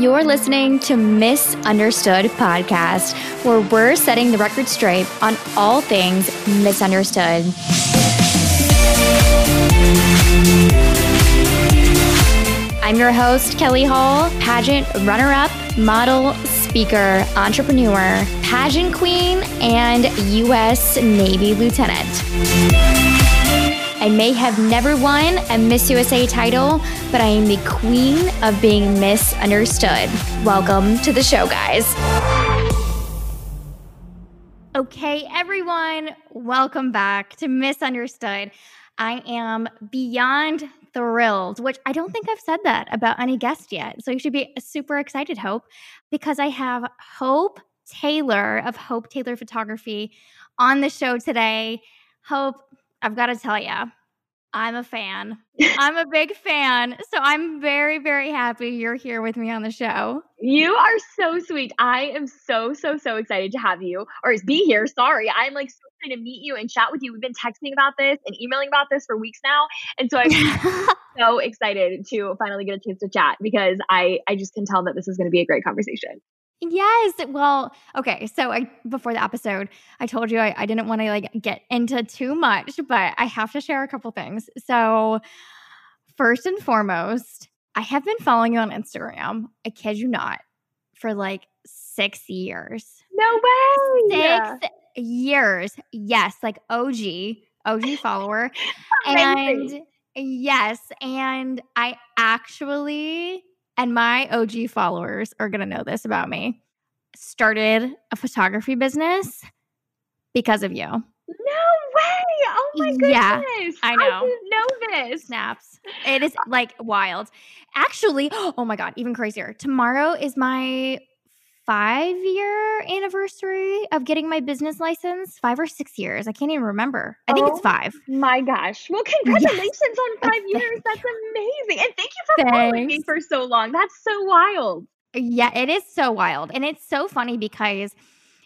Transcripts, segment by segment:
You're listening to Misunderstood Podcast, where we're setting the record straight on all things misunderstood. I'm your host, Kelly Hall, pageant runner up, model, speaker, entrepreneur, pageant queen, and U.S. Navy lieutenant. I may have never won a Miss USA title, but I am the queen of being misunderstood. Welcome to the show, guys. Okay, everyone, welcome back to Misunderstood. I am beyond thrilled, which I don't think I've said that about any guest yet. So you should be super excited, Hope, because I have Hope Taylor of Hope Taylor Photography on the show today. Hope, I've got to tell you, I'm a fan. I'm a big fan. So I'm very, very happy you're here with me on the show. You are so sweet. I am so, so, so excited to have you or be here. Sorry. I'm like so excited to meet you and chat with you. We've been texting about this and emailing about this for weeks now. And so I'm so excited to finally get a chance to chat because I, I just can tell that this is going to be a great conversation. Yes. Well, okay. So I before the episode, I told you I, I didn't want to like get into too much, but I have to share a couple things. So first and foremost, I have been following you on Instagram. I kid you not, for like six years. No way. Six years. Yes, like OG, OG follower. and yes, and I actually and my OG followers are going to know this about me, started a photography business because of you. No way. Oh my goodness. Yeah, I know. I didn't know this. Snaps. It is like wild. Actually, oh my God, even crazier. Tomorrow is my five year anniversary of getting my business license. Five or six years. I can't even remember. I think oh, it's five. My gosh. Well, congratulations yes. on five years. That's amazing. And thank you for Thanks. following me for so long. That's so wild. Yeah, it is so wild. And it's so funny because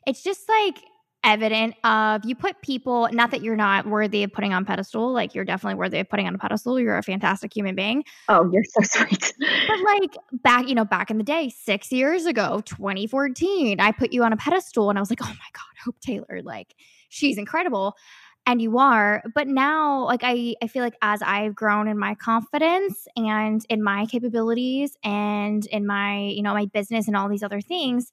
it's just like evident of you put people not that you're not worthy of putting on pedestal like you're definitely worthy of putting on a pedestal you're a fantastic human being. Oh you're so sweet. But like back you know back in the day six years ago 2014 i put you on a pedestal and i was like oh my god hope taylor like she's incredible. And you are but now like i i feel like as i've grown in my confidence and in my capabilities and in my you know my business and all these other things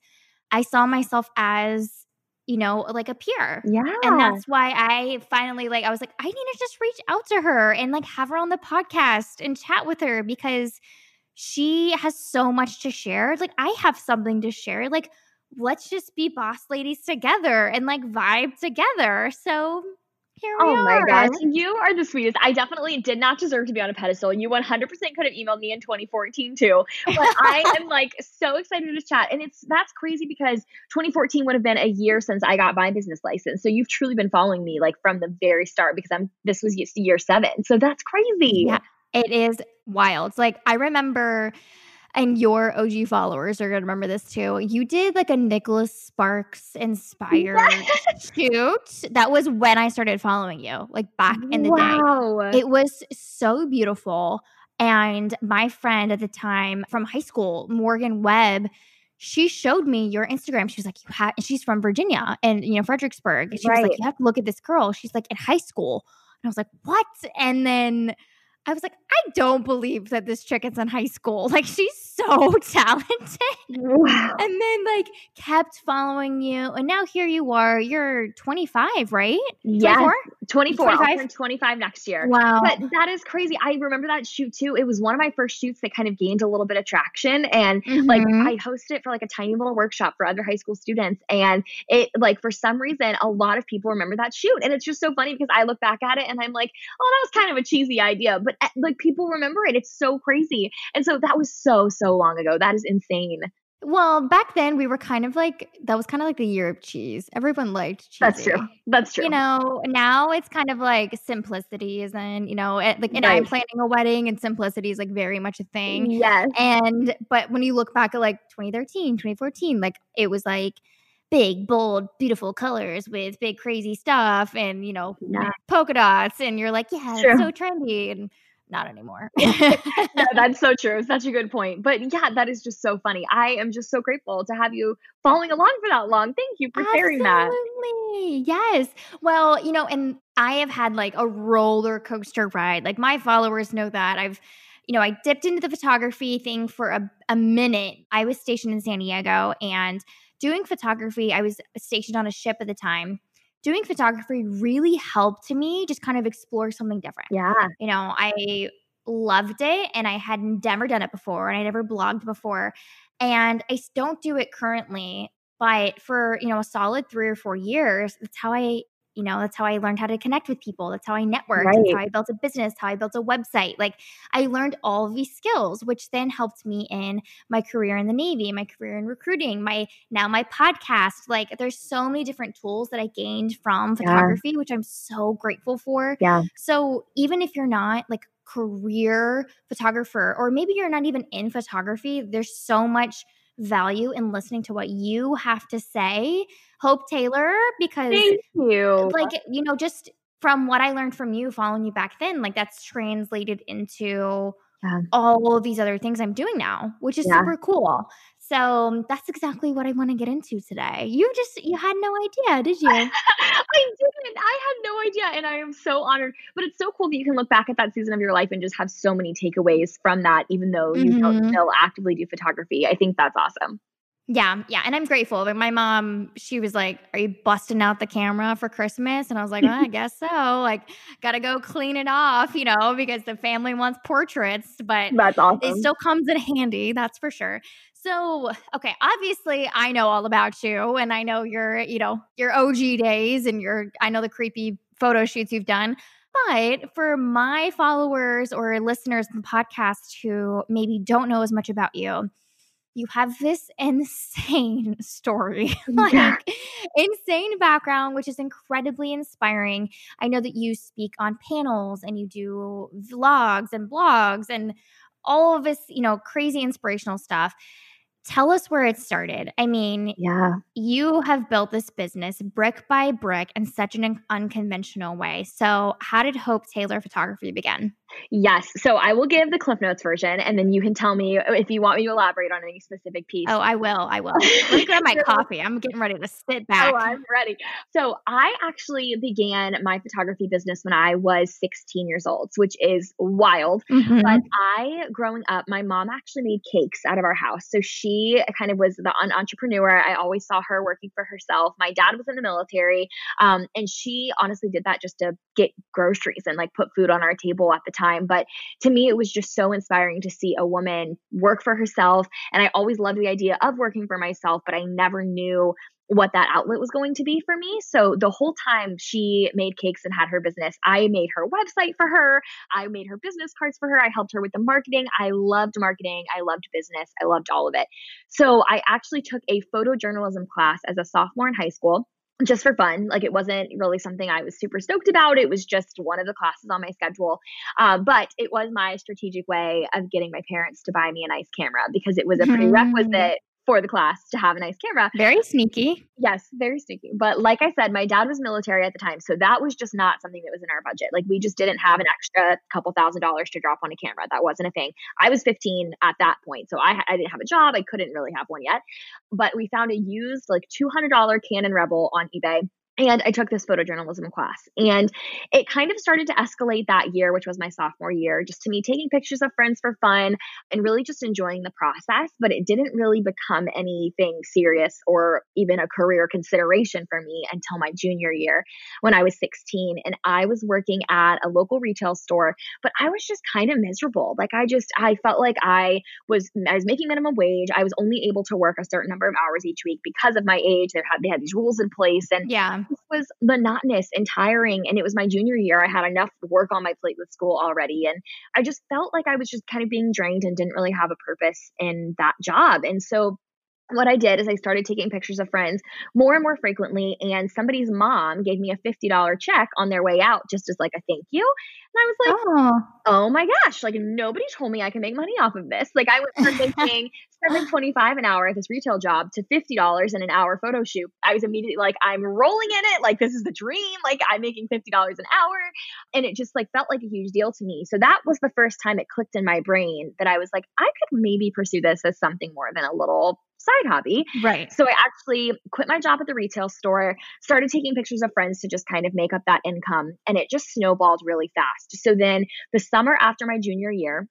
i saw myself as you know, like a peer. Yeah. And that's why I finally like I was like, I need to just reach out to her and like have her on the podcast and chat with her because she has so much to share. Like I have something to share. Like let's just be boss ladies together and like vibe together. So here we oh are. my gosh, you are the sweetest. I definitely did not deserve to be on a pedestal. You 100% could have emailed me in 2014 too. But I am like so excited to chat. And it's that's crazy because 2014 would have been a year since I got my business license. So you've truly been following me like from the very start because I'm this was year 7. So that's crazy. Yeah. It is wild. It's like I remember and your OG followers are going to remember this too. You did like a Nicholas Sparks inspired shoot. That was when I started following you, like back in the wow. day. It was so beautiful. And my friend at the time from high school, Morgan Webb, she showed me your Instagram. She was like, "You have," she's from Virginia and you know Fredericksburg. She right. was like, "You have to look at this girl." She's like in high school, and I was like, "What?" And then I was like, I don't believe that this chick is in high school. Like she's so talented. Wow. And then like kept following you. And now here you are. You're 25, right? Yeah. 24. 25? 25 next year. Wow. But that is crazy. I remember that shoot too. It was one of my first shoots that kind of gained a little bit of traction. And mm-hmm. like I hosted it for like a tiny little workshop for other high school students. And it like for some reason, a lot of people remember that shoot. And it's just so funny because I look back at it and I'm like, oh, that was kind of a cheesy idea. But eh, like people remember it. It's so crazy. And so that was so, so long ago. That is insane. Well, back then we were kind of like that was kind of like the year of cheese. Everyone liked cheese. That's true. That's true. You know, now it's kind of like simplicity is and you know, it, like and right. I'm planning a wedding and simplicity is like very much a thing. Yes. And but when you look back at like 2013, 2014, like it was like big, bold, beautiful colors with big, crazy stuff and, you know, yeah. polka dots. And you're like, yeah, it's so trendy. And not anymore. no, that's so true. Such a good point. But yeah, that is just so funny. I am just so grateful to have you following along for that long. Thank you for Absolutely. sharing that. Yes. Well, you know, and I have had like a roller coaster ride. Like my followers know that. I've you know, I dipped into the photography thing for a, a minute. I was stationed in San Diego and doing photography, I was stationed on a ship at the time. Doing photography really helped me just kind of explore something different. Yeah. You know, I loved it and I had never done it before and I never blogged before. And I don't do it currently, but for, you know, a solid three or four years, that's how I you know that's how i learned how to connect with people that's how i networked right. that's how i built a business how i built a website like i learned all these skills which then helped me in my career in the navy my career in recruiting my now my podcast like there's so many different tools that i gained from photography yeah. which i'm so grateful for yeah so even if you're not like career photographer or maybe you're not even in photography there's so much value in listening to what you have to say, Hope Taylor, because Thank you. Like, you know, just from what I learned from you following you back then, like that's translated into yeah. all of these other things I'm doing now, which is yeah. super cool. So um, that's exactly what I want to get into today. You just you had no idea, did you? I didn't. I had no idea, and I am so honored. But it's so cool that you can look back at that season of your life and just have so many takeaways from that, even though you mm-hmm. don't still actively do photography. I think that's awesome. Yeah, yeah, and I'm grateful. But my mom, she was like, "Are you busting out the camera for Christmas?" And I was like, well, "I guess so. Like, gotta go clean it off, you know, because the family wants portraits." But that's awesome. It still comes in handy, that's for sure. So, okay, obviously I know all about you and I know your, you know, your OG days and your I know the creepy photo shoots you've done. But for my followers or listeners in the podcast who maybe don't know as much about you, you have this insane story, like yeah. insane background, which is incredibly inspiring. I know that you speak on panels and you do vlogs and blogs and all of this, you know, crazy inspirational stuff. Tell us where it started. I mean, yeah. You have built this business brick by brick in such an unconventional way. So, how did Hope Taylor Photography begin? Yes. So I will give the Cliff Notes version and then you can tell me if you want me to elaborate on any specific piece. Oh, I will. I will. Let me grab my coffee. I'm getting ready to sit back. Oh, I'm ready. So I actually began my photography business when I was 16 years old, which is wild. Mm-hmm. But I, growing up, my mom actually made cakes out of our house. So she kind of was the an entrepreneur. I always saw her working for herself. My dad was in the military. Um, and she honestly did that just to get groceries and like put food on our table at the time time. But to me, it was just so inspiring to see a woman work for herself. And I always loved the idea of working for myself, but I never knew what that outlet was going to be for me. So the whole time she made cakes and had her business, I made her website for her. I made her business cards for her. I helped her with the marketing. I loved marketing. I loved business. I loved all of it. So I actually took a photojournalism class as a sophomore in high school just for fun. Like it wasn't really something I was super stoked about. It was just one of the classes on my schedule. Uh, but it was my strategic way of getting my parents to buy me a nice camera because it was a prerequisite mm for the class to have a nice camera. Very sneaky. Yes, very sneaky. But like I said, my dad was military at the time. So that was just not something that was in our budget. Like we just didn't have an extra couple thousand dollars to drop on a camera. That wasn't a thing. I was 15 at that point. So I, I didn't have a job. I couldn't really have one yet. But we found a used like $200 Canon Rebel on eBay and I took this photojournalism class. And it kind of started to escalate that year, which was my sophomore year, just to me taking pictures of friends for fun and really just enjoying the process. But it didn't really become anything serious or even a career consideration for me until my junior year when I was 16. And I was working at a local retail store, but I was just kind of miserable. Like I just, I felt like I was, I was making minimum wage. I was only able to work a certain number of hours each week because of my age. They had, they had these rules in place. And yeah was monotonous and tiring. And it was my junior year. I had enough work on my plate with school already. And I just felt like I was just kind of being drained and didn't really have a purpose in that job. And so what I did is I started taking pictures of friends more and more frequently. And somebody's mom gave me a $50 check on their way out just as like a thank you. And I was like, oh, oh my gosh, like nobody told me I can make money off of this. Like I went from making 725 an hour at this retail job to $50 in an hour photo shoot. I was immediately like, I'm rolling in it. Like this is the dream. Like I'm making $50 an hour. And it just like felt like a huge deal to me. So that was the first time it clicked in my brain that I was like, I could maybe pursue this as something more than a little side hobby. Right. So I actually quit my job at the retail store, started taking pictures of friends to just kind of make up that income. And it just snowballed really fast. So then the summer after my junior year,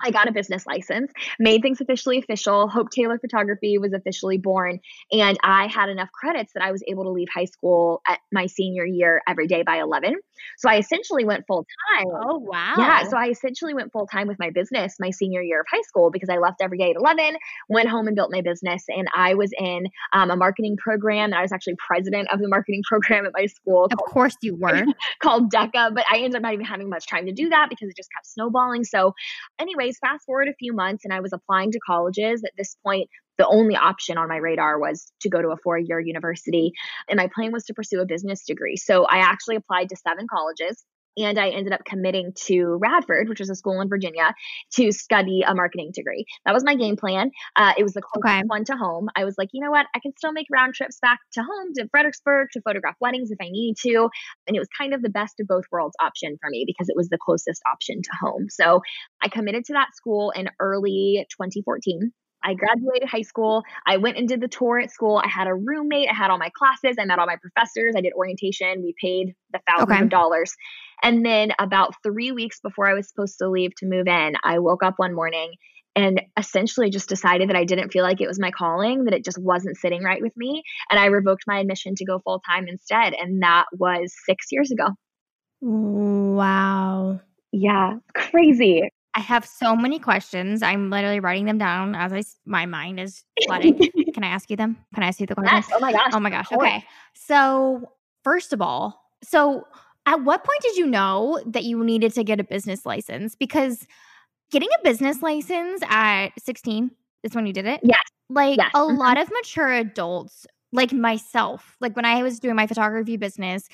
I got a business license, made things officially official. Hope Taylor Photography was officially born. And I had enough credits that I was able to leave high school at my senior year every day by 11. So I essentially went full time. Oh, wow. Yeah. So I essentially went full time with my business my senior year of high school because I left every day at 11, went home and built my business. And I was in um, a marketing program. I was actually president of the marketing program at my school. Of course you were. called DECA. But I ended up not even having much time to do that because it just kept snowballing. So, anyways, fast forward a few months and I was applying to colleges. At this point, the only option on my radar was to go to a four year university. And my plan was to pursue a business degree. So I actually applied to seven colleges and I ended up committing to Radford, which was a school in Virginia, to study a marketing degree. That was my game plan. Uh, it was the closest okay. one to home. I was like, you know what? I can still make round trips back to home to Fredericksburg to photograph weddings if I need to. And it was kind of the best of both worlds option for me because it was the closest option to home. So I committed to that school in early 2014. I graduated high school. I went and did the tour at school. I had a roommate. I had all my classes. I met all my professors. I did orientation. We paid the thousands okay. of dollars. And then about three weeks before I was supposed to leave to move in, I woke up one morning and essentially just decided that I didn't feel like it was my calling, that it just wasn't sitting right with me. And I revoked my admission to go full time instead. And that was six years ago. Wow. Yeah, crazy. I have so many questions. I'm literally writing them down as I my mind is flooding. Can I ask you them? Can I ask you the questions? Yes. Oh my gosh. Oh my gosh. Okay. So first of all, so at what point did you know that you needed to get a business license? Because getting a business license at 16 is when you did it. Yes. Like yes. a mm-hmm. lot of mature adults like myself, like when I was doing my photography business,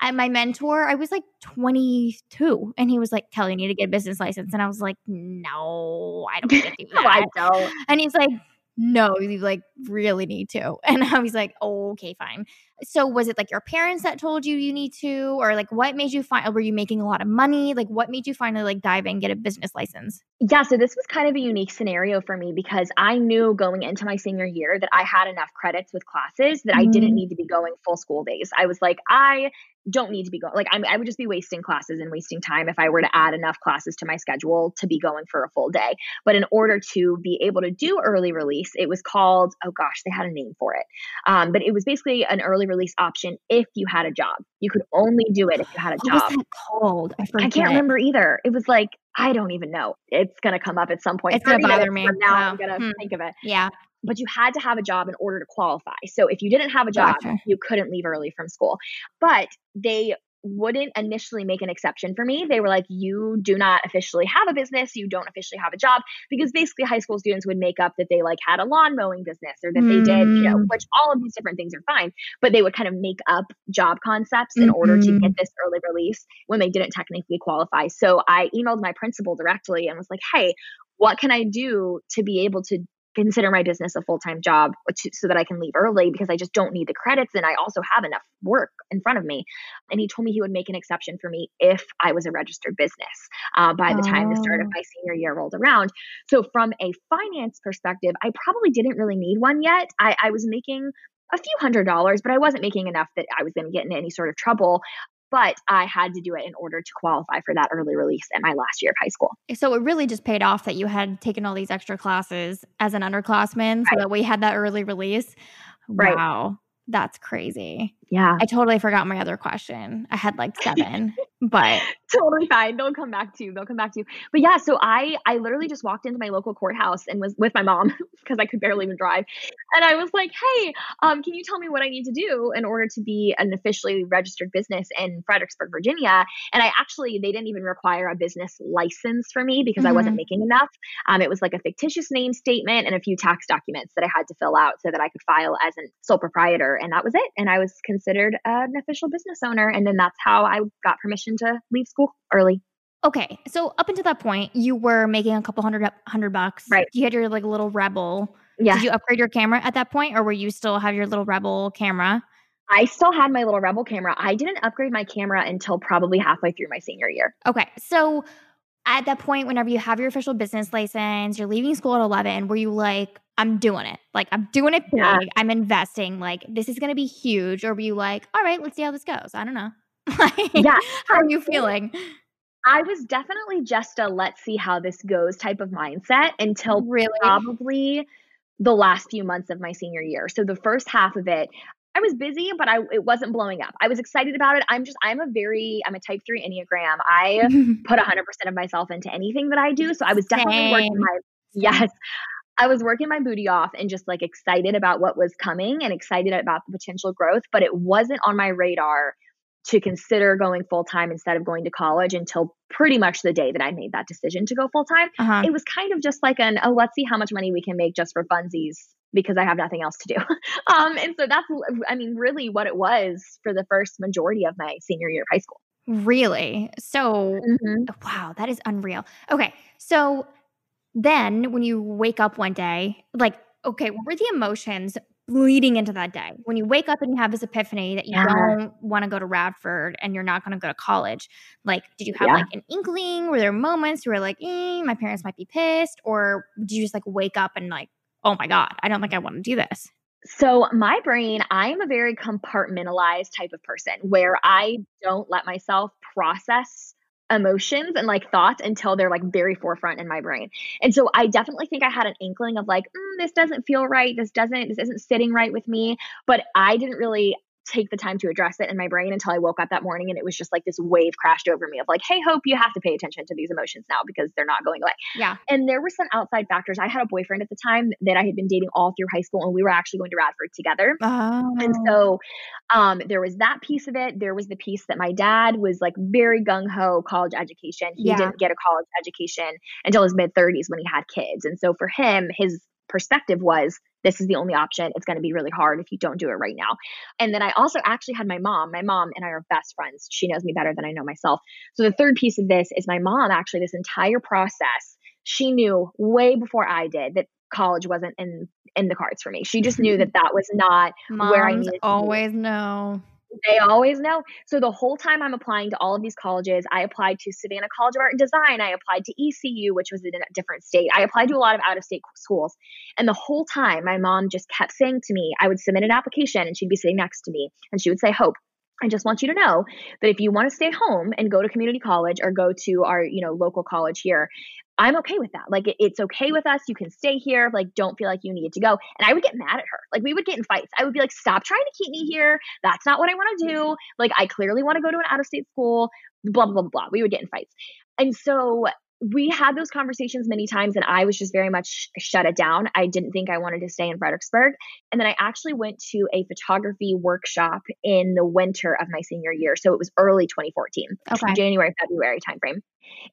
and my mentor, I was like 22, and he was like, "Kelly, you need to get a business license," and I was like, "No, I don't need to do that." no, I don't. And he's like, no, you like really need to. And I was like, oh, okay, fine. So was it like your parents that told you you need to, or like what made you find? Were you making a lot of money? Like what made you finally like dive in, and get a business license? Yeah, so this was kind of a unique scenario for me because I knew going into my senior year that I had enough credits with classes that mm-hmm. I didn't mm. need to be going full school days. I was like, I don't need to be going like I, I would just be wasting classes and wasting time if i were to add enough classes to my schedule to be going for a full day but in order to be able to do early release it was called oh gosh they had a name for it um, but it was basically an early release option if you had a job you could only do it if you had a job what was that called I, I can't remember either it was like I don't even know. It's going to come up at some point. It's going to bother me. From now, wow. I'm going to hmm. think of it. Yeah but you had to have a job in order to qualify. So if you didn't have a job, gotcha. you couldn't leave early from school. But they wouldn't initially make an exception for me. They were like, you do not officially have a business, you don't officially have a job, because basically high school students would make up that they like had a lawn mowing business or that mm. they did, you know, mm. which all of these different things are fine, but they would kind of make up job concepts in mm-hmm. order to get mm-hmm. this early release when they didn't technically qualify. So I emailed my principal directly and was like, hey, what can I do to be able to consider my business a full-time job to, so that I can leave early because I just don't need the credits and I also have enough work in front of me. And he told me he would make an exception for me if I was a registered business uh, by the oh. time the start of oh. my senior year rolled around. So from a finance perspective, I probably didn't really need one yet. I, I was making a few hundred dollars, but I wasn't making enough that I was going to get into any sort of trouble but I had to do it in order to qualify for that early release in my last year of high school. So it really just paid off that you had taken all these extra classes as an underclassman right. so that we had that early release. Right. Wow. That's crazy. Yeah. I totally forgot my other question. I had like seven. but totally fine. They'll come back to you. They'll come back to you. But yeah, so I I literally just walked into my local courthouse and was with my mom because I could barely even drive. And I was like, "Hey, um, can you tell me what I need to do in order to be an officially registered business in Fredericksburg, Virginia?" And I actually they didn't even require a business license for me because mm-hmm. I wasn't mm-hmm. making enough. Um, it was like a fictitious name statement and a few tax documents that I had to fill out so that I could file as a sole proprietor, and that was it. And I was considered an official business owner, and then that's how I got permission to leave school early. Okay, so up until that point, you were making a couple hundred hundred bucks. Right. You had your like little rebel. Yeah. Did you upgrade your camera at that point, or were you still have your little rebel camera? I still had my little rebel camera. I didn't upgrade my camera until probably halfway through my senior year. Okay, so at that point, whenever you have your official business license, you're leaving school at eleven. Were you like, I'm doing it. Like I'm doing it big. Yeah. I'm investing. Like this is gonna be huge. Or were you like, all right, let's see how this goes? I don't know. like, yeah. How are you feeling? I was definitely just a let's see how this goes type of mindset until really? probably the last few months of my senior year. So the first half of it, I was busy, but I it wasn't blowing up. I was excited about it. I'm just I'm a very I'm a type 3 Enneagram. I put 100% of myself into anything that I do. So I was definitely Same. working my yes. I was working my booty off and just like excited about what was coming and excited about the potential growth, but it wasn't on my radar to consider going full time instead of going to college until pretty much the day that I made that decision to go full time. Uh-huh. It was kind of just like an, oh, let's see how much money we can make just for funsies because I have nothing else to do. um, and so that's, I mean, really what it was for the first majority of my senior year of high school. Really? So, mm-hmm. wow, that is unreal. Okay. So then when you wake up one day, like, okay, what were the emotions leading into that day when you wake up and you have this epiphany that you yeah. don't want to go to radford and you're not going to go to college like did you have yeah. like an inkling were there moments where like eh, my parents might be pissed or did you just like wake up and like oh my god i don't think i want to do this so my brain i'm a very compartmentalized type of person where i don't let myself process emotions and like thoughts until they're like very forefront in my brain. And so I definitely think I had an inkling of like, mm, this doesn't feel right. This doesn't, this isn't sitting right with me. But I didn't really take the time to address it in my brain until I woke up that morning and it was just like this wave crashed over me of like, hey, Hope, you have to pay attention to these emotions now because they're not going away. Yeah. And there were some outside factors. I had a boyfriend at the time that I had been dating all through high school and we were actually going to Radford together. Oh. And so um, there was that piece of it. There was the piece that my dad was like very gung ho college education. He yeah. didn't get a college education until his mid 30s when he had kids. And so for him, his perspective was this is the only option. It's going to be really hard if you don't do it right now. And then I also actually had my mom. My mom and I are best friends. She knows me better than I know myself. So the third piece of this is my mom actually, this entire process, she knew way before I did that college wasn't in in the cards for me. She just knew that that was not Moms where I needed to always know. They always know. So the whole time I'm applying to all of these colleges, I applied to Savannah College of Art and Design. I applied to ECU, which was in a different state. I applied to a lot of out of state schools. And the whole time, my mom just kept saying to me, I would submit an application and she'd be sitting next to me and she would say, Hope, I just want you to know that if you want to stay home and go to community college or go to our, you know, local college here, I'm okay with that. Like, it, it's okay with us. You can stay here. Like, don't feel like you need to go. And I would get mad at her. Like, we would get in fights. I would be like, stop trying to keep me here. That's not what I want to do. Mm-hmm. Like, I clearly want to go to an out of state school, blah, blah, blah, blah. We would get in fights. And so we had those conversations many times and I was just very much shut it down. I didn't think I wanted to stay in Fredericksburg. And then I actually went to a photography workshop in the winter of my senior year. So it was early 2014, okay. January, February timeframe.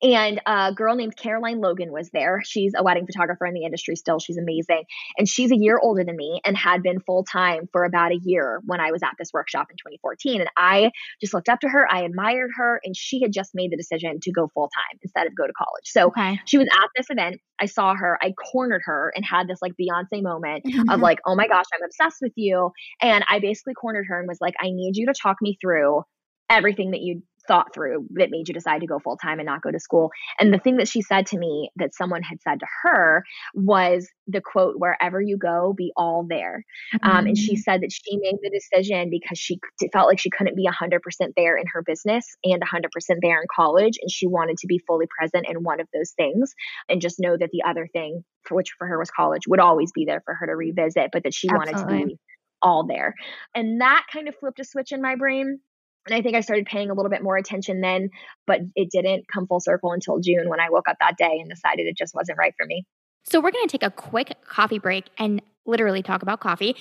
And a girl named Caroline Logan was there. She's a wedding photographer in the industry still. She's amazing. And she's a year older than me and had been full time for about a year when I was at this workshop in 2014. And I just looked up to her. I admired her. And she had just made the decision to go full time instead of go to college. So okay. she was at this event. I saw her. I cornered her and had this like Beyonce moment of mm-hmm. like, oh my gosh, I'm obsessed with you. And I basically cornered her and was like, I need you to talk me through everything that you thought through that made you decide to go full time and not go to school. And the thing that she said to me that someone had said to her was the quote, wherever you go, be all there. Mm-hmm. Um, and she mm. said that she made the decision because she felt like she couldn't be 100% there in her business and 100% there in college. And she wanted to be fully present in one of those things and just know that the other thing, for which for her was college, would always be there for her to revisit, but that she Absolutely. wanted to be all there. And that kind of flipped a switch in my brain And I think I started paying a little bit more attention then, but it didn't come full circle until June when I woke up that day and decided it just wasn't right for me. So, we're going to take a quick coffee break and literally talk about coffee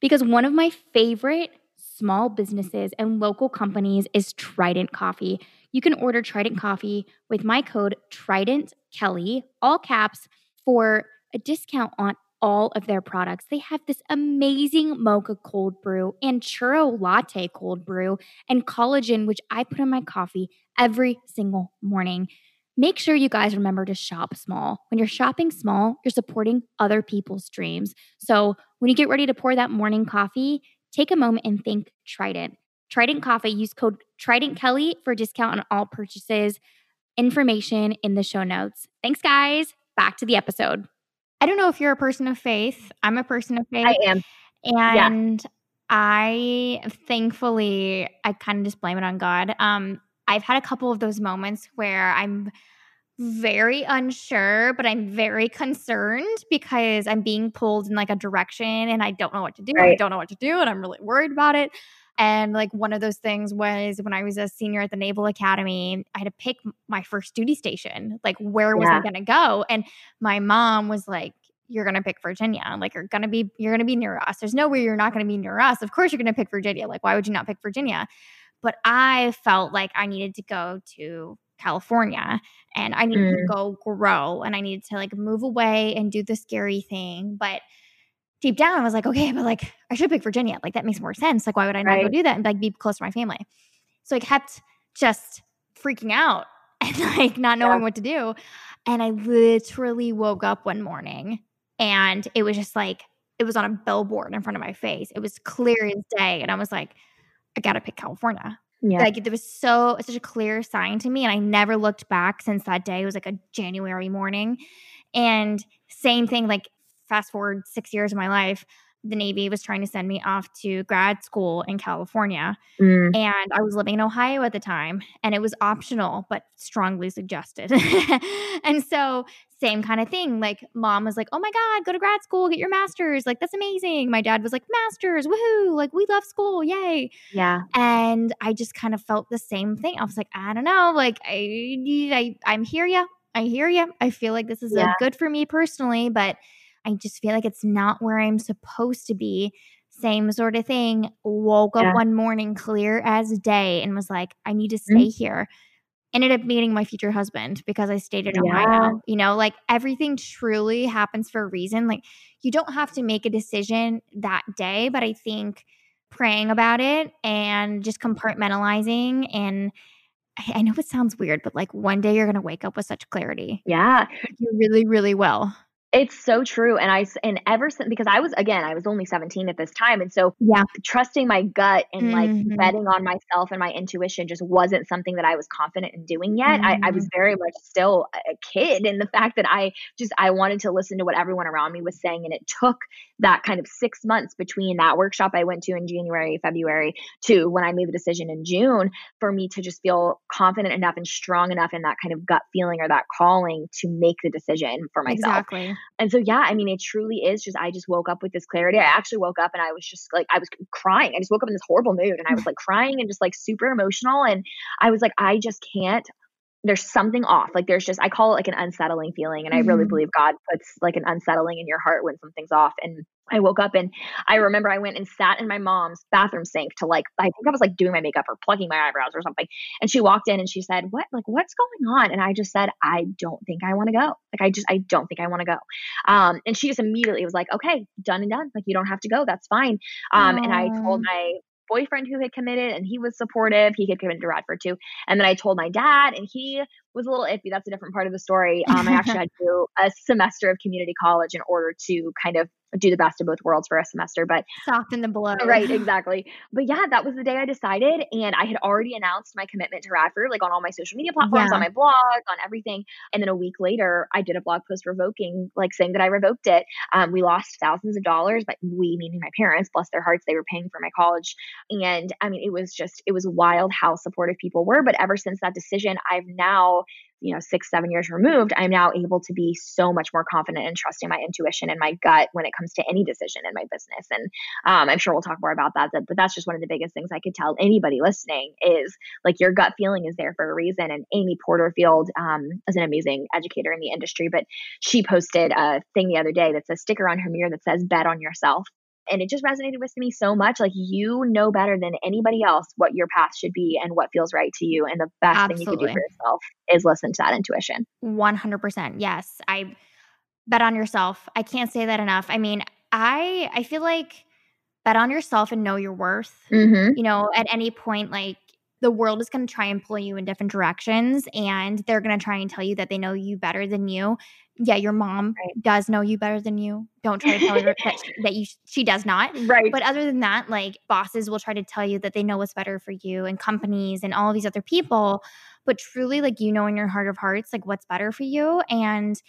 because one of my favorite small businesses and local companies is Trident Coffee. You can order Trident Coffee with my code Trident Kelly, all caps, for a discount on all of their products. They have this amazing mocha cold brew and churro latte cold brew and collagen, which I put in my coffee every single morning. Make sure you guys remember to shop small. When you're shopping small, you're supporting other people's dreams. So when you get ready to pour that morning coffee, take a moment and think Trident. Trident Coffee, use code Trident Kelly for discount on all purchases. Information in the show notes. Thanks, guys. Back to the episode. I don't know if you're a person of faith. I'm a person of faith. I am. And yeah. I thankfully I kind of just blame it on God. Um I've had a couple of those moments where I'm very unsure, but I'm very concerned because I'm being pulled in like a direction and I don't know what to do. Right. I don't know what to do and I'm really worried about it. And like one of those things was when I was a senior at the Naval Academy, I had to pick my first duty station. Like, where was yeah. I going to go? And my mom was like, you're going to pick Virginia. Like, you're going to be, you're going to be near us. There's no way you're not going to be near us. Of course, you're going to pick Virginia. Like, why would you not pick Virginia? But I felt like I needed to go to California and I needed mm. to go grow and I needed to like move away and do the scary thing. But deep down, I was like, okay, but like I should pick Virginia. Like that makes more sense. Like why would I not right. go do that and like be close to my family? So I kept just freaking out and like not knowing yeah. what to do. And I literally woke up one morning and it was just like it was on a billboard in front of my face. It was clear as day. And I was like, I gotta pick California. Yeah. Like there was so such a clear sign to me. And I never looked back since that day. It was like a January morning. And same thing, like fast forward six years of my life, the Navy was trying to send me off to grad school in California. Mm. And I was living in Ohio at the time, and it was optional, but strongly suggested. and so, same kind of thing. Like, mom was like, Oh my God, go to grad school, get your master's. Like, that's amazing. My dad was like, Master's, woohoo. Like, we love school. Yay. Yeah. And I just kind of felt the same thing. I was like, I don't know. Like, I, I I'm here Yeah. I hear you. I feel like this is yeah. good for me personally, but I just feel like it's not where I'm supposed to be. Same sort of thing. Woke up one morning clear as day and was like, I need to stay mm-hmm. here. Ended up meeting my future husband because I stayed in yeah. Ohio. You know, like everything truly happens for a reason. Like you don't have to make a decision that day, but I think praying about it and just compartmentalizing and I know it sounds weird, but like one day you're going to wake up with such clarity. Yeah. You really, really will. It's so true. And I, and ever since, because I was, again, I was only 17 at this time. And so, yeah, trusting my gut and mm-hmm. like betting on myself and my intuition just wasn't something that I was confident in doing yet. Mm-hmm. I, I was mm-hmm. very much still a kid in the fact that I just, I wanted to listen to what everyone around me was saying. And it took that kind of six months between that workshop I went to in January, February to when I made the decision in June for me to just feel confident enough and strong enough in that kind of gut feeling or that calling to make the decision for myself. Exactly. And so, yeah, I mean, it truly is just, I just woke up with this clarity. I actually woke up and I was just like, I was crying. I just woke up in this horrible mood and I was like crying and just like super emotional. And I was like, I just can't there's something off. Like there's just I call it like an unsettling feeling. And. I really mm-hmm. believe God puts like an unsettling in your heart when something's off. And I woke up and I remember I went and sat in my mom's bathroom sink to like I think I was like doing my makeup or plugging my eyebrows or something. And she walked in and she said, "What? Like what's going on?" And I just said, "I don't think I want to go. Like I just I don't think I want to go." Um, and she just immediately was like, "Okay, done and done. Like you don't have to go. That's fine." Um, and I told my boyfriend who had committed and he was supportive. He had committed to Radford too. And then I told my dad and he was a little iffy. That's a different part of the story. Um, I actually had to do a semester of community college in order to kind of do the best of both worlds for a semester, but soften the blow. Right, exactly. But yeah, that was the day I decided. And I had already announced my commitment to Radford, like on all my social media platforms, yeah. on my blog, on everything. And then a week later, I did a blog post revoking, like saying that I revoked it. Um, we lost thousands of dollars, but we, meaning my parents, bless their hearts, they were paying for my college. And I mean, it was just, it was wild how supportive people were. But ever since that decision, I've now you know, six, seven years removed, I'm now able to be so much more confident and trusting my intuition and my gut when it comes to any decision in my business. And um, I'm sure we'll talk more about that, but that's just one of the biggest things I could tell anybody listening is like your gut feeling is there for a reason. And Amy Porterfield um, is an amazing educator in the industry, but she posted a thing the other day that's a sticker on her mirror that says bet on yourself and it just resonated with me so much like you know better than anybody else what your path should be and what feels right to you and the best Absolutely. thing you can do for yourself is listen to that intuition 100% yes i bet on yourself i can't say that enough i mean i i feel like bet on yourself and know your worth mm-hmm. you know at any point like the world is going to try and pull you in different directions and they're going to try and tell you that they know you better than you yeah, your mom right. does know you better than you. Don't try to tell her that, she, that you she does not. Right. But other than that, like bosses will try to tell you that they know what's better for you, and companies and all these other people. But truly, like you know in your heart of hearts, like what's better for you, and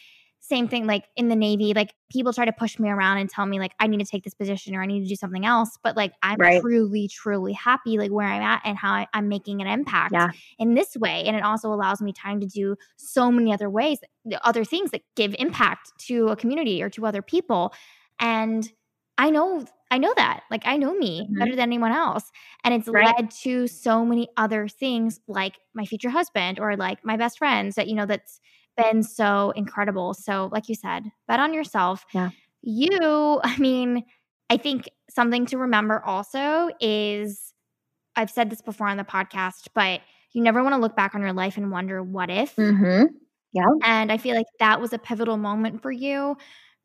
same thing like in the navy like people try to push me around and tell me like i need to take this position or i need to do something else but like i'm right. truly truly happy like where i'm at and how I, am making an impact yeah. in this way and it also allows me time to do so many other ways other things that give impact to a community or to other people and i know i know that like i know me mm-hmm. better than anyone else and it's right. led to so many other things like my future husband or like my best friends that you know that's been so incredible. So, like you said, bet on yourself. Yeah. You, I mean, I think something to remember also is I've said this before on the podcast, but you never want to look back on your life and wonder what if. Mm-hmm. Yeah. And I feel like that was a pivotal moment for you.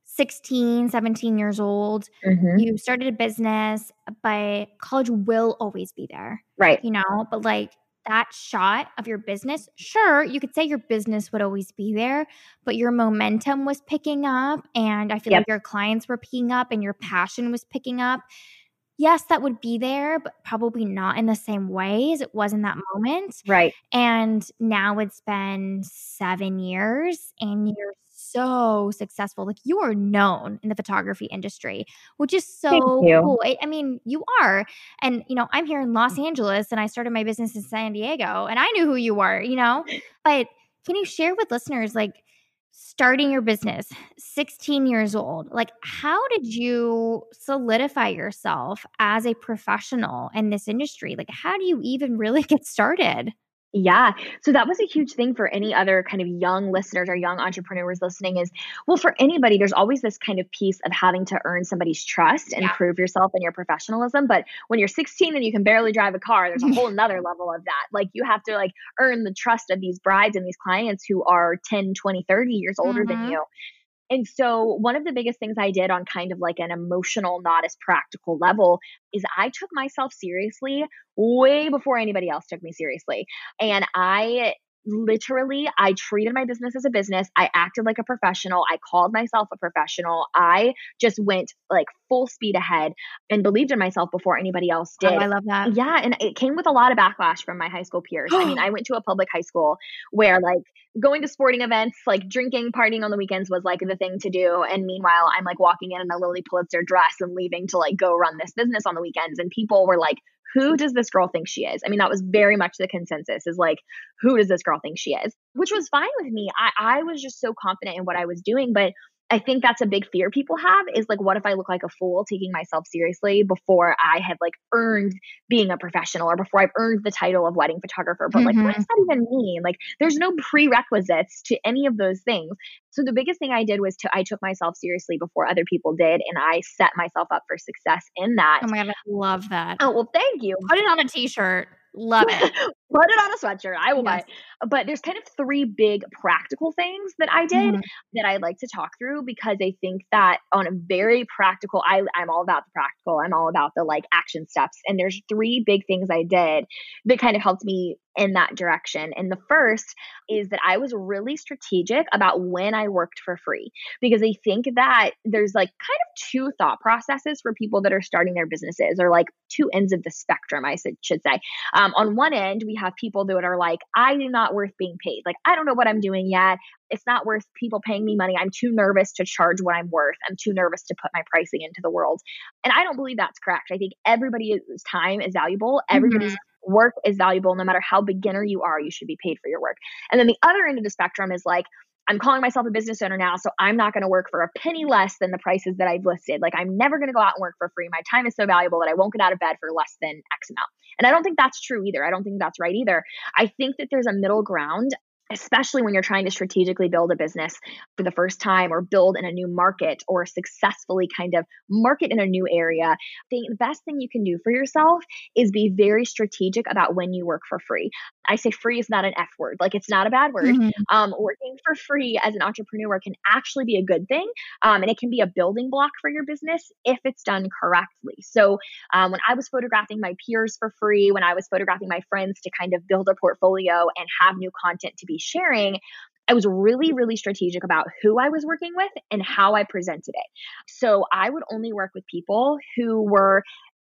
16, 17 years old. Mm-hmm. You started a business, but college will always be there. Right. You know, but like that shot of your business, sure, you could say your business would always be there, but your momentum was picking up. And I feel yep. like your clients were picking up and your passion was picking up. Yes, that would be there, but probably not in the same way as it was in that moment. Right. And now it's been seven years and you're so successful. Like you are known in the photography industry, which is so cool. I, I, mean, you are. And, you know, I'm here in Los mm. Angeles and I started my business in San Diego and I knew who you were, you know? But can you share with listeners, like, starting your business 16 years old like how did you solidify yourself as a professional in this industry like how do you even really get started yeah. So that was a huge thing for any other kind of young listeners or young entrepreneurs listening is well, for anybody, there's always this kind of piece of having to earn somebody's trust and yeah. prove yourself and your professionalism. But when you're 16 and you can barely drive a car, there's a whole nother level of that. Like you have to like earn the trust of these brides and these clients who are 10, 20, 30 years older mm-hmm. than you. And so, one of the biggest things I did on kind of like an emotional, not as practical level is I took myself seriously way before anybody else took me seriously. And I literally i treated my business as a business. I acted like a professional. I called myself a professional. I just went like full speed ahead and believed in myself before anybody else oh, did. Oh, i love that. Yeah and it came with a lot of backlash from my high school peers. I mean i went to a public high school where like going to sporting events like drinking partying on the weekends was like the thing to do. And meanwhile i'm like walking in in a lilly pulitzer dress and leaving to like go run this business on the weekends. And people were like who does this girl think she is? I mean, that was very much the consensus is like, who does this girl think she is? Which was fine with me. I, I was just so confident in what I was doing. But I think that's a big fear people have is like, what if I look like a fool taking myself seriously before I have like earned being a professional or before I've earned the title of wedding photographer? But mm-hmm. like, what mm-hmm. does that even mean? Like, there's no prerequisites to any of those things. So the biggest thing I did was to, I took myself seriously before other people did. And I set myself up for success in that. Oh my God, I love that. Oh, well, thank you. Put it on a t shirt. Love it. Put it on a sweatshirt. I will yes. buy it. But there's kind of three big practical things that I did mm-hmm. that I'd like to talk through because I think that on a very practical, I, I'm all about the practical. I'm all about the like action steps. And there's three big things I did that kind of helped me in that direction. And the first is that I was really strategic about when I worked for free because I think that there's like kind of two thought processes for people that are starting their businesses or like two ends of the spectrum, I should say. Um, on one end, we have people that are like, I'm not worth being paid. Like, I don't know what I'm doing yet. It's not worth people paying me money. I'm too nervous to charge what I'm worth. I'm too nervous to put my pricing into the world. And I don't believe that's correct. I think everybody's time is valuable. Everybody's mm-hmm work is valuable no matter how beginner you are, you should be paid for your work. And then the other end of the spectrum is like, I'm calling myself a business owner now, so I'm not going to work for a penny less than the prices that I've listed. Like, I'm never going to go out and work for free. My time is so valuable that I won't get out of bed for less than X amount. And I don't think that's true either. I don't think that's right either. I think that there's a middle ground especially when you're trying to strategically build a business for the first time or build in a new market or successfully kind of market in a new area, the best thing you can do for yourself is be very strategic about when you work for free. I say free is not an F word, like it's not a bad word. Mm-hmm. Um, working for free as an entrepreneur can actually be a good thing. Um, and it can be a building block for your business if it's done correctly. So um, when I was photographing my peers for free, when I was photographing my friends to kind of build a portfolio and have new content to be sharing, I was really, really strategic about who I was working with and how I presented it. So I would only work with people who were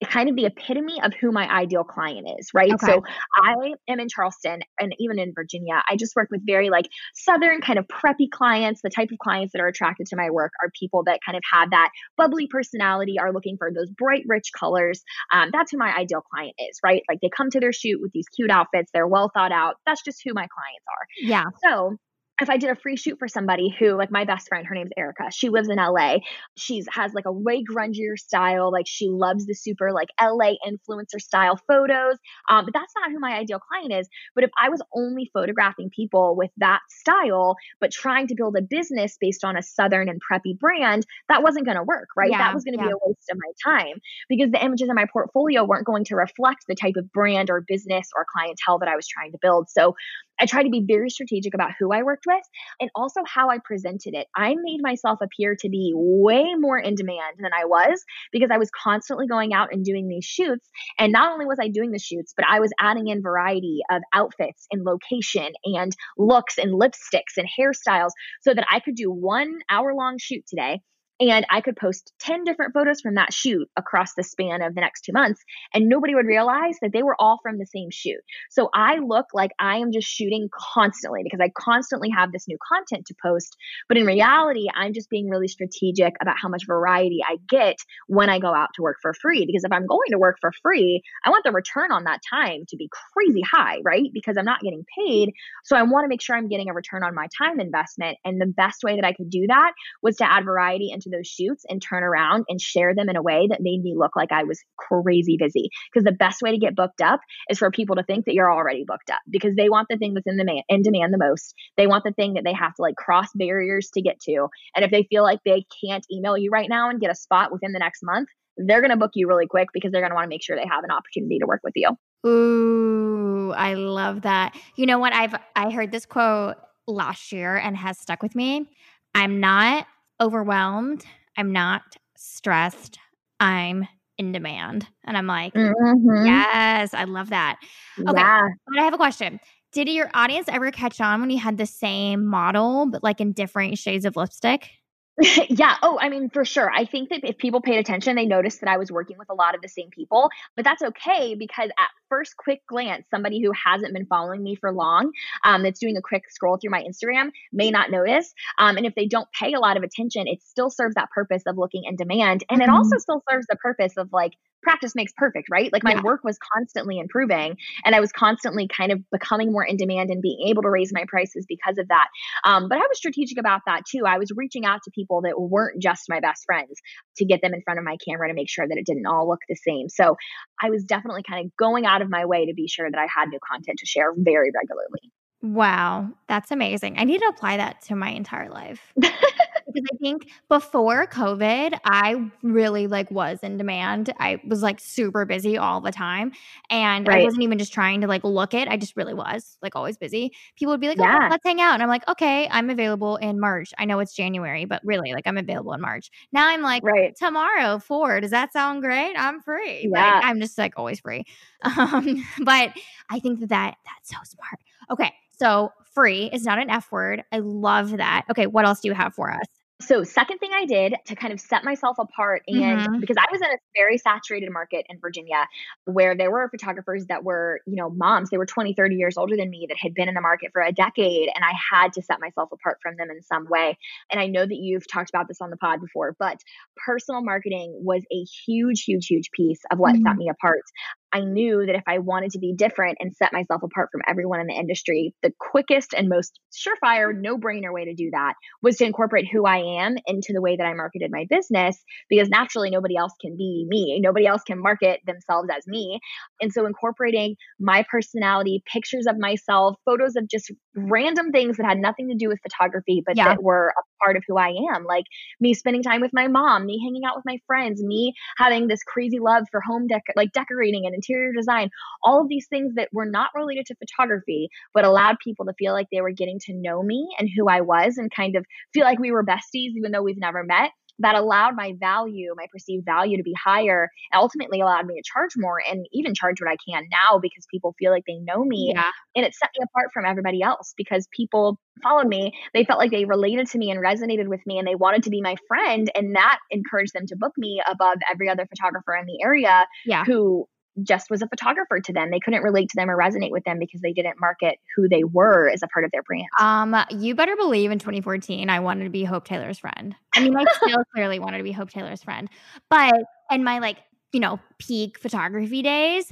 kind of the epitome of who my ideal client is, right? Okay. So I am in Charleston and even in Virginia, I just work with very like southern kind of preppy clients. The type of clients that are attracted to my work are people that kind of have that bubbly personality, are looking for those bright, rich colors. Um, that's who my ideal client is, right? Like they come to their shoot with these cute outfits, they're well thought out. That's just who my clients are. Yeah. So if I did a free shoot for somebody who, like my best friend, her name's Erica. She lives in LA. She's has like a way grungier style. Like she loves the super like LA influencer style photos. Um, but that's not who my ideal client is. But if I was only photographing people with that style, but trying to build a business based on a southern and preppy brand, that wasn't going to work, right? Yeah, that was going to yeah. be a waste of my time because the images in my portfolio weren't going to reflect the type of brand or business or clientele that I was trying to build. So I try to be very strategic about who I worked with and also how I presented it. I made myself appear to be way more in demand than I was because I was constantly going out and doing these shoots. And not only was I doing the shoots, but I was adding in variety of outfits and location and looks and lipsticks and hairstyles so that I could do one hour long shoot today and I could post 10 different photos from that shoot across the span of the next two months, and nobody would realize that they were all from the same shoot. So I look like I am just shooting constantly because I constantly have this new content to post. But in reality, I'm just being really strategic about how much variety I get when I go out to work for free. Because if I'm going to work for free, I want the return on that time to be crazy high, right? Because I'm not getting paid. So I want to make sure I'm getting a return on my time investment. And the best way that I could do that was to add variety into those shoots and turn around and share them in a way that made me look like I was crazy busy. Because the best way to get booked up is for people to think that you're already booked up because they want the thing that's in the man, in demand the most. They want the thing that they have to like cross barriers to get to. And if they feel like they can't email you right now and get a spot within the next month, they're going to book you really quick because they're going to want to make sure they have an opportunity to work with you. Ooh, I love that. You know what? I've I heard this quote last year and has stuck with me. I'm not overwhelmed. I'm not stressed. I'm in demand. And I'm like, mm-hmm. yes, I love that. Okay. Yeah. But I have a question. Did your audience ever catch on when you had the same model, but like in different shades of lipstick? yeah. Oh, I mean, for sure. I think that if people paid attention, they noticed that I was working with a lot of the same people, but that's okay because at first quick glance, somebody who hasn't been following me for long, um, that's doing a quick scroll through my Instagram may not notice. Um, and if they don't pay a lot of attention, it still serves that purpose of looking in demand. And mm-hmm. it also still serves the purpose of like practice makes perfect, right? Like my yeah. work was constantly improving and I was constantly kind of becoming more in demand and being able to raise my prices because of that. Um, but I was strategic about that too. I was reaching out to people that weren't just my best friends to get them in front of my camera to make sure that it didn't all look the same. So I was definitely kind of going out of my way to be sure that I had new content to share very regularly. Wow, that's amazing. I need to apply that to my entire life. because I think before COVID, I really like was in demand. I was like super busy all the time. And right. I wasn't even just trying to like look it. I just really was like always busy. People would be like, oh, yeah. let's hang out. And I'm like, okay, I'm available in March. I know it's January, but really like I'm available in March. Now I'm like, right. tomorrow, four. Does that sound great? I'm free. Yeah. Like, I'm just like always free. Um, but I think that, that that's so smart. Okay. So free is not an F word. I love that. Okay. What else do you have for us? So, second thing I did to kind of set myself apart, and mm-hmm. because I was in a very saturated market in Virginia where there were photographers that were, you know, moms, they were 20, 30 years older than me that had been in the market for a decade, and I had to set myself apart from them in some way. And I know that you've talked about this on the pod before, but personal marketing was a huge, huge, huge piece of what mm-hmm. set me apart. I knew that if I wanted to be different and set myself apart from everyone in the industry, the quickest and most surefire, no brainer way to do that was to incorporate who I am into the way that I marketed my business because naturally nobody else can be me. Nobody else can market themselves as me. And so incorporating my personality, pictures of myself, photos of just random things that had nothing to do with photography, but yeah. that were a part of who I am, like me spending time with my mom, me hanging out with my friends, me having this crazy love for home dec like decorating and interior design, all of these things that were not related to photography, but allowed people to feel like they were getting to know me and who I was and kind of feel like we were besties, even though we've never met that allowed my value, my perceived value to be higher and ultimately allowed me to charge more and even charge what I can now because people feel like they know me. Yeah. And it set me apart from everybody else because people followed me. They felt like they related to me and resonated with me and they wanted to be my friend. And that encouraged them to book me above every other photographer in the area yeah. who just was a photographer to them. They couldn't relate to them or resonate with them because they didn't market who they were as a part of their brand. Um, you better believe in 2014, I wanted to be Hope Taylor's friend. I mean, I still clearly wanted to be Hope Taylor's friend, but in my like, you know, peak photography days,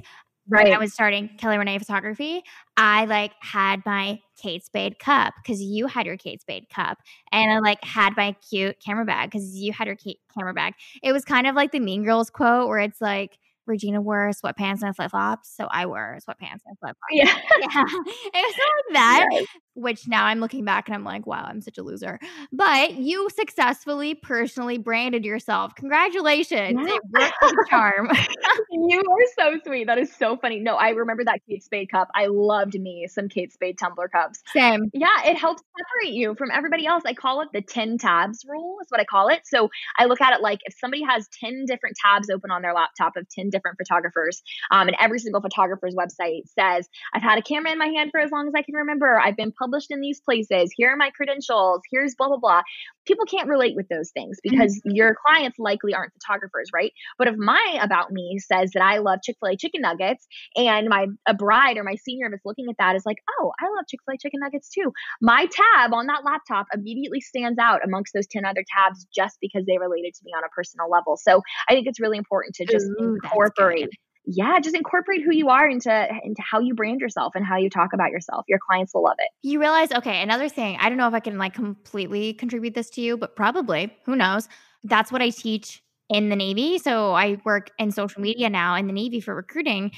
right. when I was starting Kelly Renee photography, I like had my Kate Spade cup because you had your Kate Spade cup, and I like had my cute camera bag because you had your Kate camera bag. It was kind of like the Mean Girls quote where it's like Regina wore sweatpants and flip flops, so I wore sweatpants and flip flops. Yeah, yeah, it was like that. Yes. Which now I'm looking back and I'm like, wow, I'm such a loser. But you successfully personally branded yourself. Congratulations! It worked charm. you are so sweet. That is so funny. No, I remember that Kate Spade cup. I loved me some Kate Spade tumbler cups. Same. Yeah, it helps separate you from everybody else. I call it the 10 tabs rule, is what I call it. So I look at it like if somebody has 10 different tabs open on their laptop of 10 different photographers, um, and every single photographer's website says, I've had a camera in my hand for as long as I can remember. I've been published in these places. Here are my credentials. Here's blah, blah, blah. People can't relate with those things because mm-hmm. your clients likely aren't photographers, right? But if my about me says that I love Chick fil A chicken nuggets, and my a bride or my senior that's looking at that is like, oh, I love Chick fil A chicken nuggets too. My tab on that laptop immediately stands out amongst those 10 other tabs just because they related to me on a personal level. So I think it's really important to just Ooh, incorporate yeah, just incorporate who you are into into how you brand yourself and how you talk about yourself. Your clients will love it. You realize, okay, another thing, I don't know if I can like completely contribute this to you, but probably, who knows? That's what I teach in the Navy. So I work in social media now in the Navy for recruiting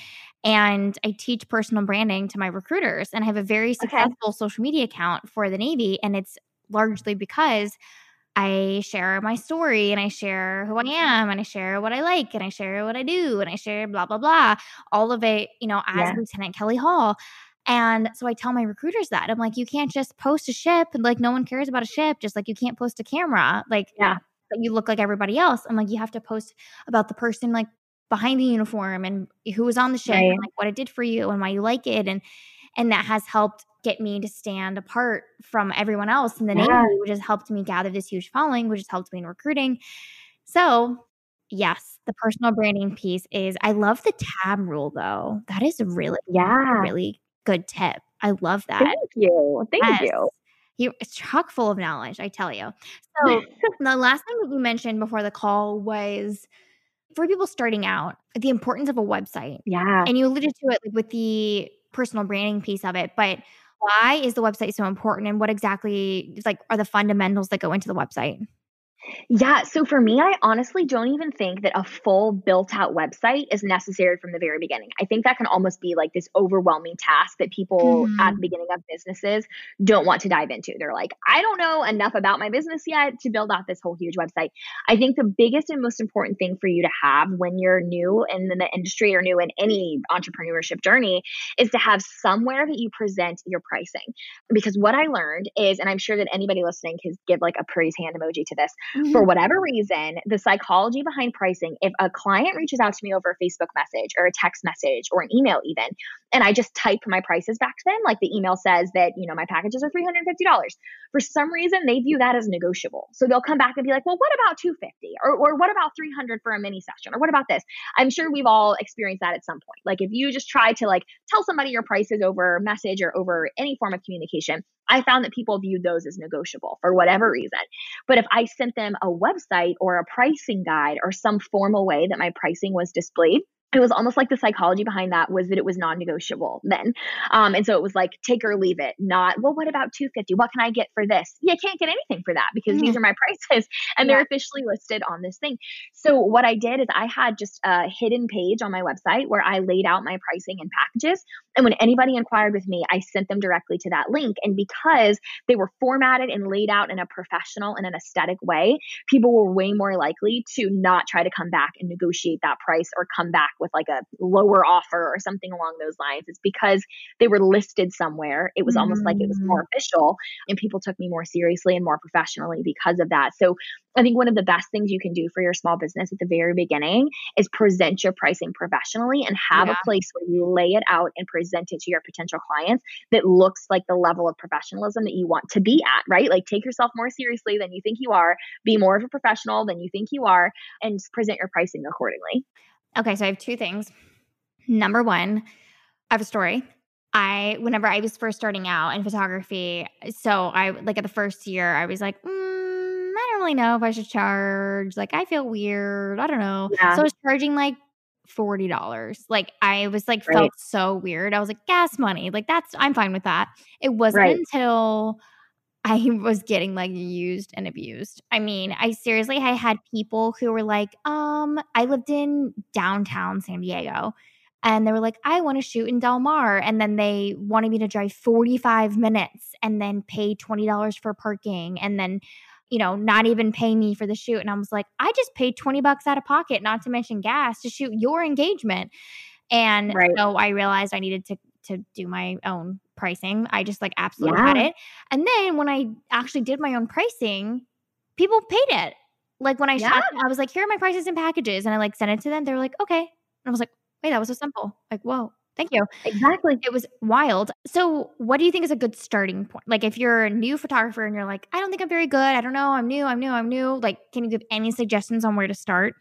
and I teach personal branding to my recruiters and I have a very successful okay. social media account for the Navy and it's largely because I share my story and I share who I am and I share what I like and I share what I do and I share blah, blah, blah. All of it, you know, as yeah. Lieutenant Kelly Hall. And so I tell my recruiters that I'm like, you can't just post a ship and like no one cares about a ship, just like you can't post a camera. Like, yeah, you look like everybody else. I'm like, you have to post about the person like behind the uniform and who was on the ship right. and like what it did for you and why you like it. And and that has helped get me to stand apart from everyone else in the yeah. Navy, which has helped me gather this huge following, which has helped me in recruiting. So, yes, the personal branding piece is I love the tab rule though. That is a really, yeah, really good tip. I love that. Thank you. Thank yes. you. You, it's chock full of knowledge, I tell you. So, the last thing that you mentioned before the call was for people starting out, the importance of a website. Yeah. And you alluded to it with the personal branding piece of it, but why is the website so important and what exactly like are the fundamentals that go into the website? Yeah. So for me, I honestly don't even think that a full built out website is necessary from the very beginning. I think that can almost be like this overwhelming task that people mm. at the beginning of businesses don't want to dive into. They're like, I don't know enough about my business yet to build out this whole huge website. I think the biggest and most important thing for you to have when you're new in the industry or new in any entrepreneurship journey is to have somewhere that you present your pricing. Because what I learned is, and I'm sure that anybody listening can give like a praise hand emoji to this Mm-hmm. For whatever reason, the psychology behind pricing, if a client reaches out to me over a Facebook message or a text message or an email, even, and I just type my prices back to them, like the email says that, you know, my packages are $350. For some reason, they view that as negotiable. So they'll come back and be like, well, what about 250 or, or what about 300 for a mini session? Or what about this? I'm sure we've all experienced that at some point. Like if you just try to like tell somebody your prices over message or over any form of communication, I found that people viewed those as negotiable for whatever reason. But if I sent them a website or a pricing guide or some formal way that my pricing was displayed, it was almost like the psychology behind that was that it was non-negotiable then um, and so it was like take or leave it not well what about 250 what can i get for this Yeah, you can't get anything for that because mm-hmm. these are my prices and yeah. they're officially listed on this thing so what i did is i had just a hidden page on my website where i laid out my pricing and packages and when anybody inquired with me i sent them directly to that link and because they were formatted and laid out in a professional and an aesthetic way people were way more likely to not try to come back and negotiate that price or come back with like a lower offer or something along those lines. It's because they were listed somewhere. It was almost like it was more mm. official and people took me more seriously and more professionally because of that. So I think one of the best things you can do for your small business at the very beginning is present your pricing professionally and have yeah. a place where you lay it out and present it to your potential clients that looks like the level of professionalism that you want to be at, right? Like take yourself more seriously than you think you are, be more of a professional than you think you are, and present your pricing accordingly. Okay, so I have two things. Number one, I have a story. I, whenever I was first starting out in photography, so I, like at the first year, I was like, mm, really know if I should charge. Like, I feel weird. I don't know. Yeah. So I was charging like $40. Like, I was like, right. felt so weird. I was like, gas money. Like, that's, I'm fine with that. It wasn't right. until I was getting like used and abused. I mean, I seriously, I had people who were like, um, I lived in downtown San Diego and they were like, I want to shoot in Del Mar. And then they wanted me to drive 45 minutes and then pay $20 for parking and then, you know, not even pay me for the shoot. And I was like, I just paid 20 bucks out of pocket, not to mention gas to shoot your engagement. And right. so I realized I needed to to do my own pricing. I just like absolutely yeah. had it. And then when I actually did my own pricing, people paid it. Like when I yeah. shot, I was like, here are my prices and packages. And I like sent it to them. They were like, okay. And I was like, wait, that was so simple. Like, whoa. Thank you. Exactly. It was wild. So, what do you think is a good starting point? Like, if you're a new photographer and you're like, I don't think I'm very good. I don't know. I'm new. I'm new. I'm new. Like, can you give any suggestions on where to start?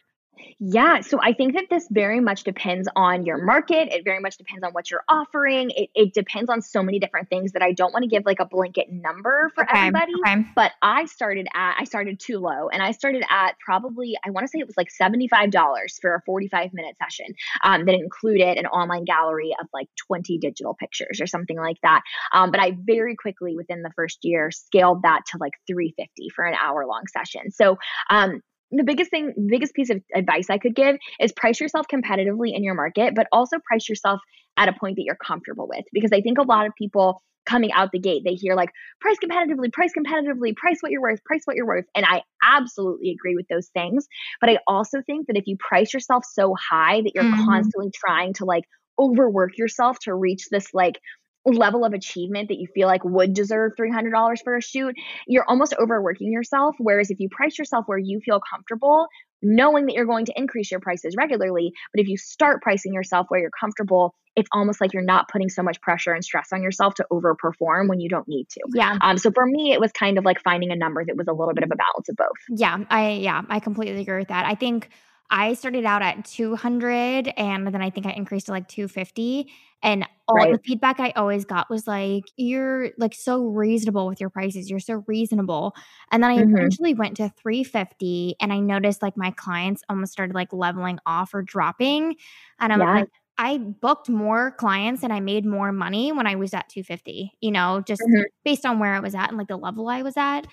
Yeah, so I think that this very much depends on your market. It very much depends on what you're offering. It, it depends on so many different things that I don't want to give like a blanket number for okay, everybody. Okay. But I started at, I started too low and I started at probably, I want to say it was like $75 for a 45 minute session um, that included an online gallery of like 20 digital pictures or something like that. Um, but I very quickly within the first year scaled that to like 350 for an hour long session. So um, the biggest thing, biggest piece of advice I could give is price yourself competitively in your market, but also price yourself at a point that you're comfortable with. Because I think a lot of people coming out the gate, they hear like price competitively, price competitively, price what you're worth, price what you're worth. And I absolutely agree with those things. But I also think that if you price yourself so high that you're mm-hmm. constantly trying to like overwork yourself to reach this like level of achievement that you feel like would deserve $300 for a shoot, you're almost overworking yourself. Whereas if you price yourself where you feel comfortable, knowing that you're going to increase your prices regularly, but if you start pricing yourself where you're comfortable, it's almost like you're not putting so much pressure and stress on yourself to overperform when you don't need to. Yeah. Um. So for me, it was kind of like finding a number that was a little bit of a balance of both. Yeah. I yeah I completely agree with that. I think I started out at 200 and then I think I increased to like 250 and all right. the feedback I always got was like you're like so reasonable with your prices. You're so reasonable. And then I mm-hmm. eventually went to 350 and I noticed like my clients almost started like leveling off or dropping and I'm yeah. like I booked more clients and I made more money when I was at 250, you know, just mm-hmm. based on where I was at and like the level I was at.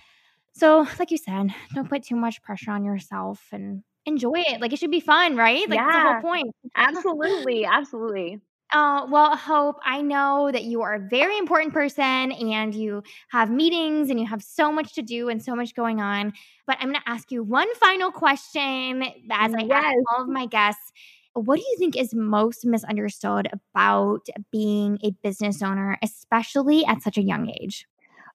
So, like you said, don't put too much pressure on yourself and enjoy it. Like it should be fun, right? Like yeah, that's the whole point. absolutely. Absolutely. Uh, well, Hope, I know that you are a very important person and you have meetings and you have so much to do and so much going on. But I'm going to ask you one final question as I yes. ask all of my guests. What do you think is most misunderstood about being a business owner, especially at such a young age?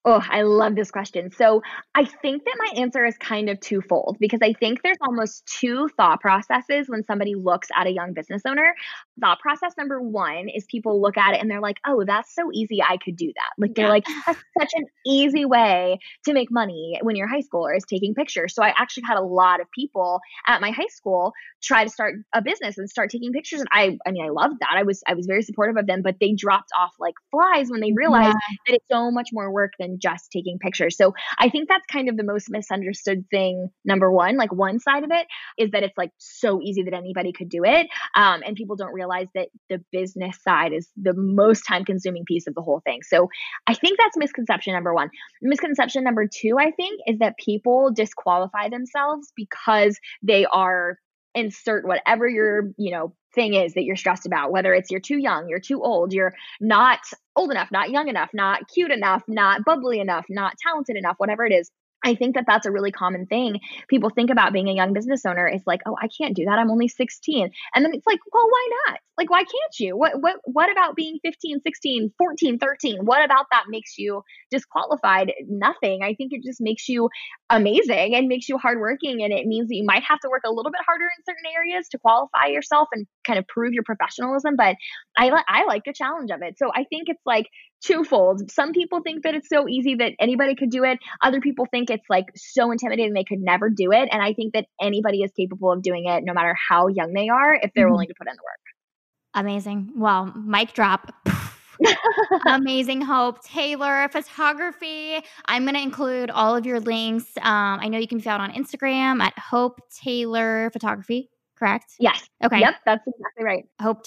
Oh, I love this question. So I think that my answer is kind of twofold because I think there's almost two thought processes when somebody looks at a young business owner. Thought process number one is people look at it and they're like, oh, that's so easy. I could do that. Like, they're yeah. like, that's such an easy way to make money when you're high schooler is taking pictures. So I actually had a lot of people at my high school try to start a business and start taking pictures. And I, I mean, I loved that. I was, I was very supportive of them, but they dropped off like flies when they realized yeah. that it's so much more work than just taking pictures. So I think that's kind of the most misunderstood thing. Number one, like one side of it is that it's like so easy that anybody could do it. Um, and people don't realize that the business side is the most time consuming piece of the whole thing. So I think that's misconception number one. Misconception number two, I think, is that people disqualify themselves because they are insert whatever your, you know, thing is that you're stressed about, whether it's you're too young, you're too old, you're not old enough, not young enough, not cute enough, not bubbly enough, not talented enough, whatever it is. I think that that's a really common thing. People think about being a young business owner. It's like, oh, I can't do that. I'm only 16. And then it's like, well, why not? Like, why can't you? What, what, what about being 15, 16, 14, 13? What about that makes you disqualified? Nothing. I think it just makes you amazing and makes you hardworking. And it means that you might have to work a little bit harder in certain areas to qualify yourself and kind of prove your professionalism. But I, I like the challenge of it. So I think it's like twofold. Some people think that it's so easy that anybody could do it. Other people think it's like so intimidating they could never do it. And I think that anybody is capable of doing it no matter how young they are if they're mm-hmm. willing to put in the work. Amazing. Well, mic drop. Amazing Hope Taylor photography. I'm going to include all of your links. Um, I know you can be found on Instagram at Hope Taylor Photography, correct? Yes. Okay. Yep, that's exactly right. Hope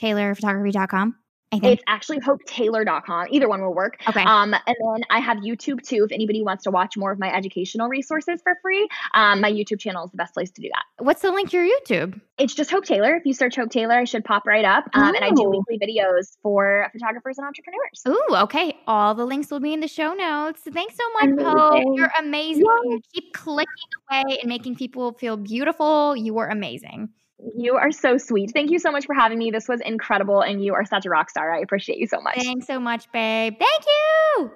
It's actually hopetaylor.com. Either one will work. Okay. Um, and then I have YouTube too. If anybody wants to watch more of my educational resources for free, um, my YouTube channel is the best place to do that. What's the link to your YouTube? It's just Hope Taylor. If you search Hope Taylor, I should pop right up. Um, and I do oh. weekly videos for photographers and entrepreneurs. Ooh, okay. All the links will be in the show notes. Thanks so much. Hope. You're amazing. Yeah. Keep clicking away and making people feel beautiful. You are amazing. You are so sweet. Thank you so much for having me. This was incredible, and you are such a rock star. I appreciate you so much. Thanks so much, babe. Thank you.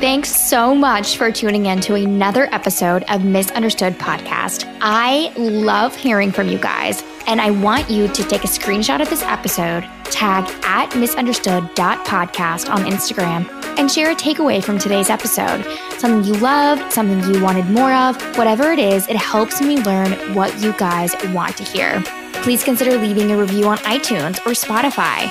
Thanks so much for tuning in to another episode of Misunderstood Podcast. I love hearing from you guys, and I want you to take a screenshot of this episode, tag at misunderstood.podcast on Instagram, and share a takeaway from today's episode. Something you loved, something you wanted more of, whatever it is, it helps me learn what you guys want to hear. Please consider leaving a review on iTunes or Spotify.